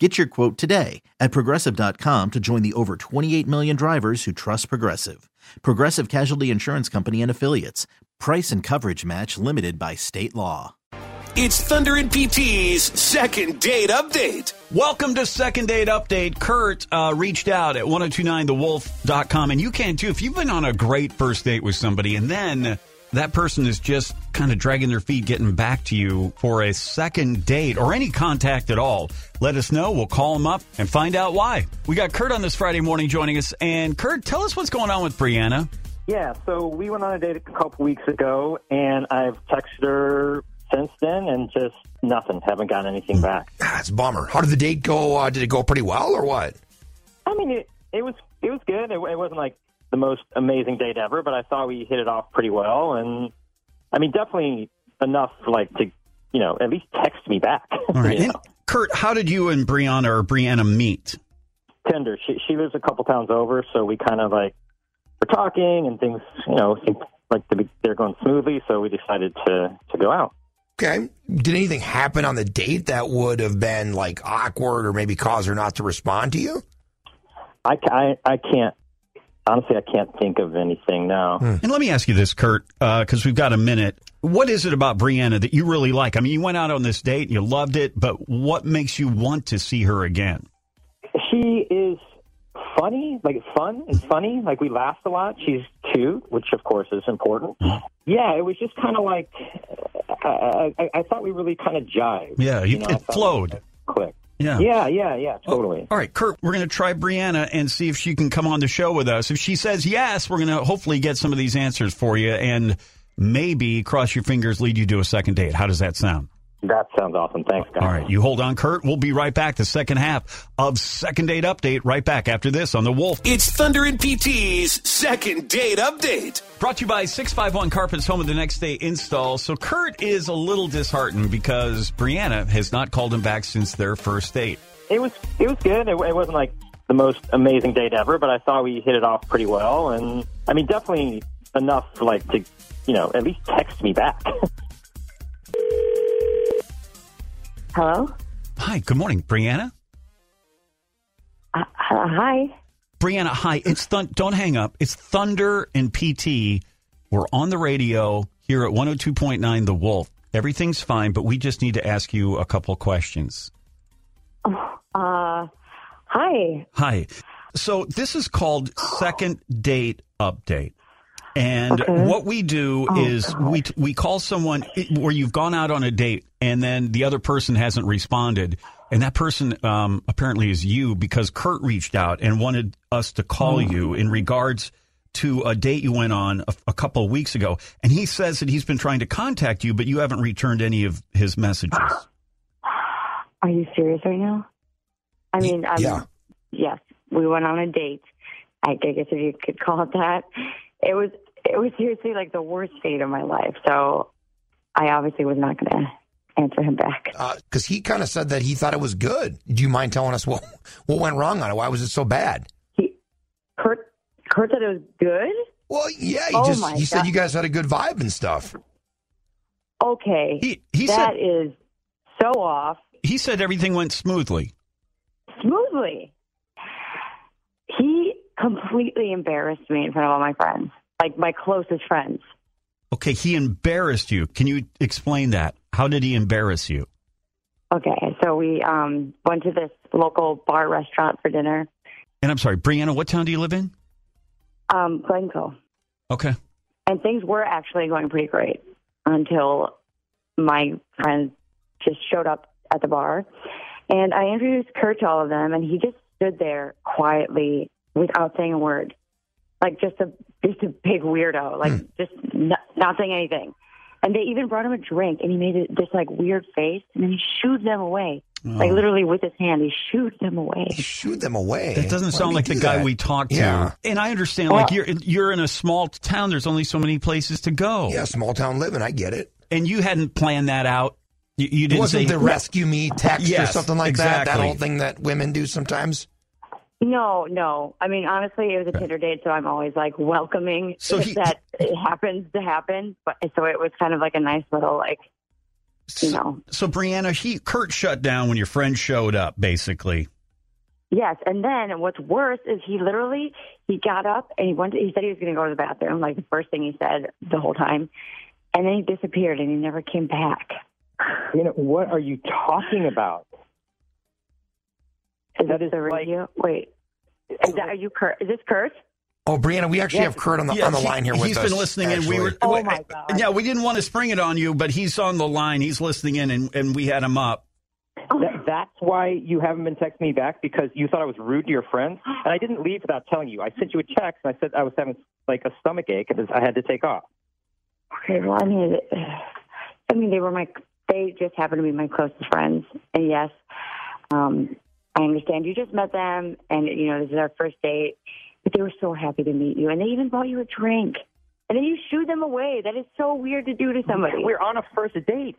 Get your quote today at progressive.com to join the over 28 million drivers who trust Progressive. Progressive Casualty Insurance Company and Affiliates. Price and coverage match limited by state law. It's Thunder and PT's second date update. Welcome to Second Date Update. Kurt uh, reached out at 1029thewolf.com, and you can too. If you've been on a great first date with somebody and then that person is just kind of dragging their feet getting back to you for a second date or any contact at all, let us know. We'll call them up and find out why. We got Kurt on this Friday morning joining us. And Kurt, tell us what's going on with Brianna. Yeah, so we went on a date a couple weeks ago, and I've texted her since then, and just nothing. Haven't gotten anything back. That's a bummer. How did the date go? Uh, did it go pretty well or what? I mean, it, it was it was good. It, it wasn't like the most amazing date ever, but I thought we hit it off pretty well, and I mean, definitely enough like to you know at least text me back. All right. And? Kurt, how did you and Brianna or Brianna meet? Tinder. She she lives a couple towns over, so we kind of like were talking, and things you know seemed like to be, they're going smoothly. So we decided to to go out. Okay. Did anything happen on the date that would have been like awkward or maybe cause her not to respond to you? I, I, I can't honestly. I can't think of anything now. Hmm. And let me ask you this, Kurt, uh, because we've got a minute. What is it about Brianna that you really like? I mean, you went out on this date, and you loved it, but what makes you want to see her again? She is funny, like fun and funny. Like we laughed a lot. She's cute, which of course is important. Yeah, it was just kind of like I, I, I thought we really kind of jived. Yeah, you, know, it flowed. Click. Yeah. Yeah, yeah, yeah, oh, totally. All right, Kurt, we're going to try Brianna and see if she can come on the show with us. If she says yes, we're going to hopefully get some of these answers for you and maybe cross your fingers, lead you to a second date. How does that sound? That sounds awesome. Thanks, guys. All right, you hold on, Kurt. We'll be right back. The second half of Second Date Update right back after this on The Wolf. It's Thunder and PT's second date update. Brought to you by 651 Carpets Home of the Next Day Install. So Kurt is a little disheartened because Brianna has not called him back since their first date. It was it was good. It, it wasn't like the most amazing date ever, but I thought we hit it off pretty well. And I mean, definitely enough like to you know at least text me back. Hello? Hi, good morning, Brianna. Uh, uh, hi. Brianna, hi. It's thun- don't hang up. It's Thunder and PT. We're on the radio here at 102.9 The Wolf. Everything's fine, but we just need to ask you a couple questions. Uh, hi. Hi. So this is called Second Date Update. And Okay. what we do Oh, is God. we we call someone where you've gone out on a date and then the other person hasn't responded and that person um, apparently is you because Kurt reached out and wanted us to call Oh. you in regards to a date you went on a, a couple of weeks ago and he says that he's been trying to contact you but you haven't returned any of his messages. Are you serious right now? I mean, I'm, yeah. yes, we went on a date. I guess if you could call it that. It was it was seriously like the worst date of my life. So I obviously was not going to answer him back. Uh, because he kind of said that he thought it was good. Do you mind telling us what what went wrong on it? Why was it so bad? He, Kurt, Kurt said it was good. Well, yeah, he Oh just my he said you guys had a good vibe and stuff. Okay, He he that said is so off. he said everything went smoothly. smoothly. He completely embarrassed me in front of all my friends, like my closest friends. Okay, he embarrassed you. Can you explain that? How did he embarrass you? Okay, so we um, went to this local bar restaurant for dinner. And I'm sorry, Brianna, what town do you live in? Um, Glencoe. Okay. And things were actually going pretty great until my friends just showed up at the bar. And I introduced Kurt to all of them, and he just stood there quietly without saying a word. Like just a just a big weirdo, like hmm. just not, not saying anything. And they even brought him a drink, and he made it, this like weird face, and then he shooed them away. Like oh. literally with his hand, he shooed them away. Shoot them away. That doesn't Why sound would like he the do guy we talked to. Yeah. And I understand, like you're you're in a small town. There's only so many places to go. Yeah, small town living. I get it. And you hadn't planned that out. You, you didn't it wasn't say the rescue me text or something like that. That exactly. whole thing that women do sometimes. No, no. I mean, honestly, it was a Tinder date, so I'm always like welcoming So he- that it happens to happen. But so it was kind of like a nice little like, you know. So, Brianna, he Kurt shut down when your friend showed up. Basically, Yes, and then what's worse is he literally he got up and he went. To, he said he was going to go to the bathroom, like the first thing he said the whole time, and then he disappeared and he never came back. You know, what are you talking about? Is That this is the like- Wait, is that are you Kurt? Is this Kurt? Oh, Brianna, we actually have Kurt on the Yeah, on the he- line here with He's us. been listening, and we were. Oh, my God. Yeah, we didn't want to spring it on you, but he's on the line. He's listening in, and, and we had him up. That, that's why you haven't been texting me back because you thought I was rude to your friends, and I didn't leave without telling you. I sent you a text, and I said I was having like a stomach ache, and I had to take off. Okay, well, I mean, I mean, they were my, they just happened to be my closest friends, and yes, um, I understand you just met them, and you know this is our first date, but they were so happy to meet you, and they even bought you a drink, and then you shoo them away. That is so weird to do to somebody. We're on a first date.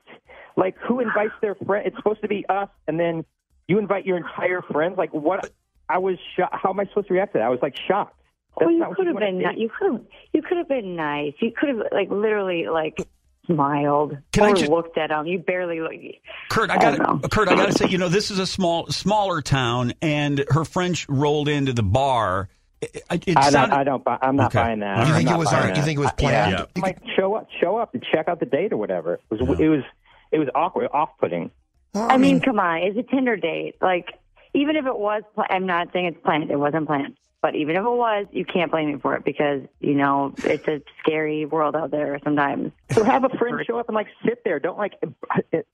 Like, who invites their friend? It's supposed to be us, and then you invite your entire friends. Like, what? I was shocked. How am I supposed to react to that? I was like shocked. That's well, you could have been, ni- you could you could have been nice. You could have like literally like smiled Can I or just- looked at him. You barely look. Kurt, I I got don't know. Kurt, I got to say, you know, this is a small, smaller town, and her French rolled into the bar. It, it, it I don't. I don't. buy- I'm not Okay. buying that. You I'm think it was buying on- you think it was I- yeah. planned? Yeah. You Like, show up, show up, and check out the date or whatever. It was. It was. It was awkward, off-putting. Well, I mean, come on, it's a Tinder date. Like, even if it was, pla- I'm not saying it's planned. It wasn't planned. But even if it was, you can't blame me for it because you know it's a scary world out there sometimes. So have a friend show up and like sit there. Don't like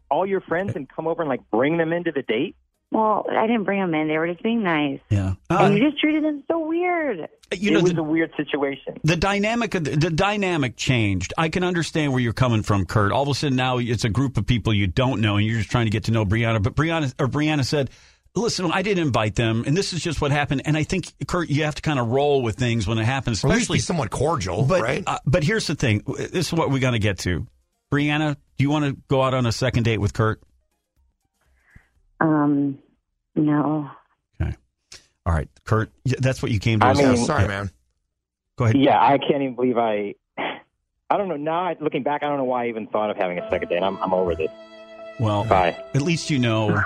all your friends and come over and like bring them into the date. Well, I didn't bring them in; they were just being nice, yeah. and Uh, you just treated them so weird. you know, it was the, a weird situation. the dynamic of the, the dynamic changed. I can understand where you're coming from, Kurt. All of a sudden now it's a group of people you don't know, and you're just trying to get to know Brianna. But Brianna or Brianna said, "Listen, I didn't invite them, and this is just what happened." And I think Kurt, you have to kind of roll with things when it happens, or at least be somewhat cordial, But right? uh, but here's the thing. This is what we got to get to. Brianna, do you want to go out on a second date with Kurt? Um, no, Okay. All right, Kurt. That's what you came to. I us mean- with. Yeah, sorry, man. Go ahead. Yeah, I can't even believe I. I don't know. Now, looking back, I don't know why I even thought of having a second date. I'm, I'm over this. Well, Bye. at least you know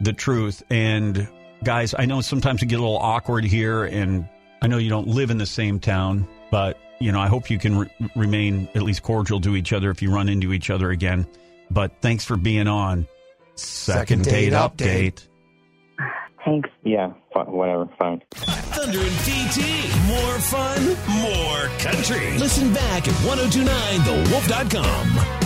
the truth. And guys, I know sometimes it get a little awkward here, and I know you don't live in the same town, but you know I hope you can re- remain at least cordial to each other if you run into each other again. But thanks for being on Second Date Update. thanks. Yeah, fine, whatever. Fine. Thunder and PT. More fun, more country. Listen back at 1029thewolf.com.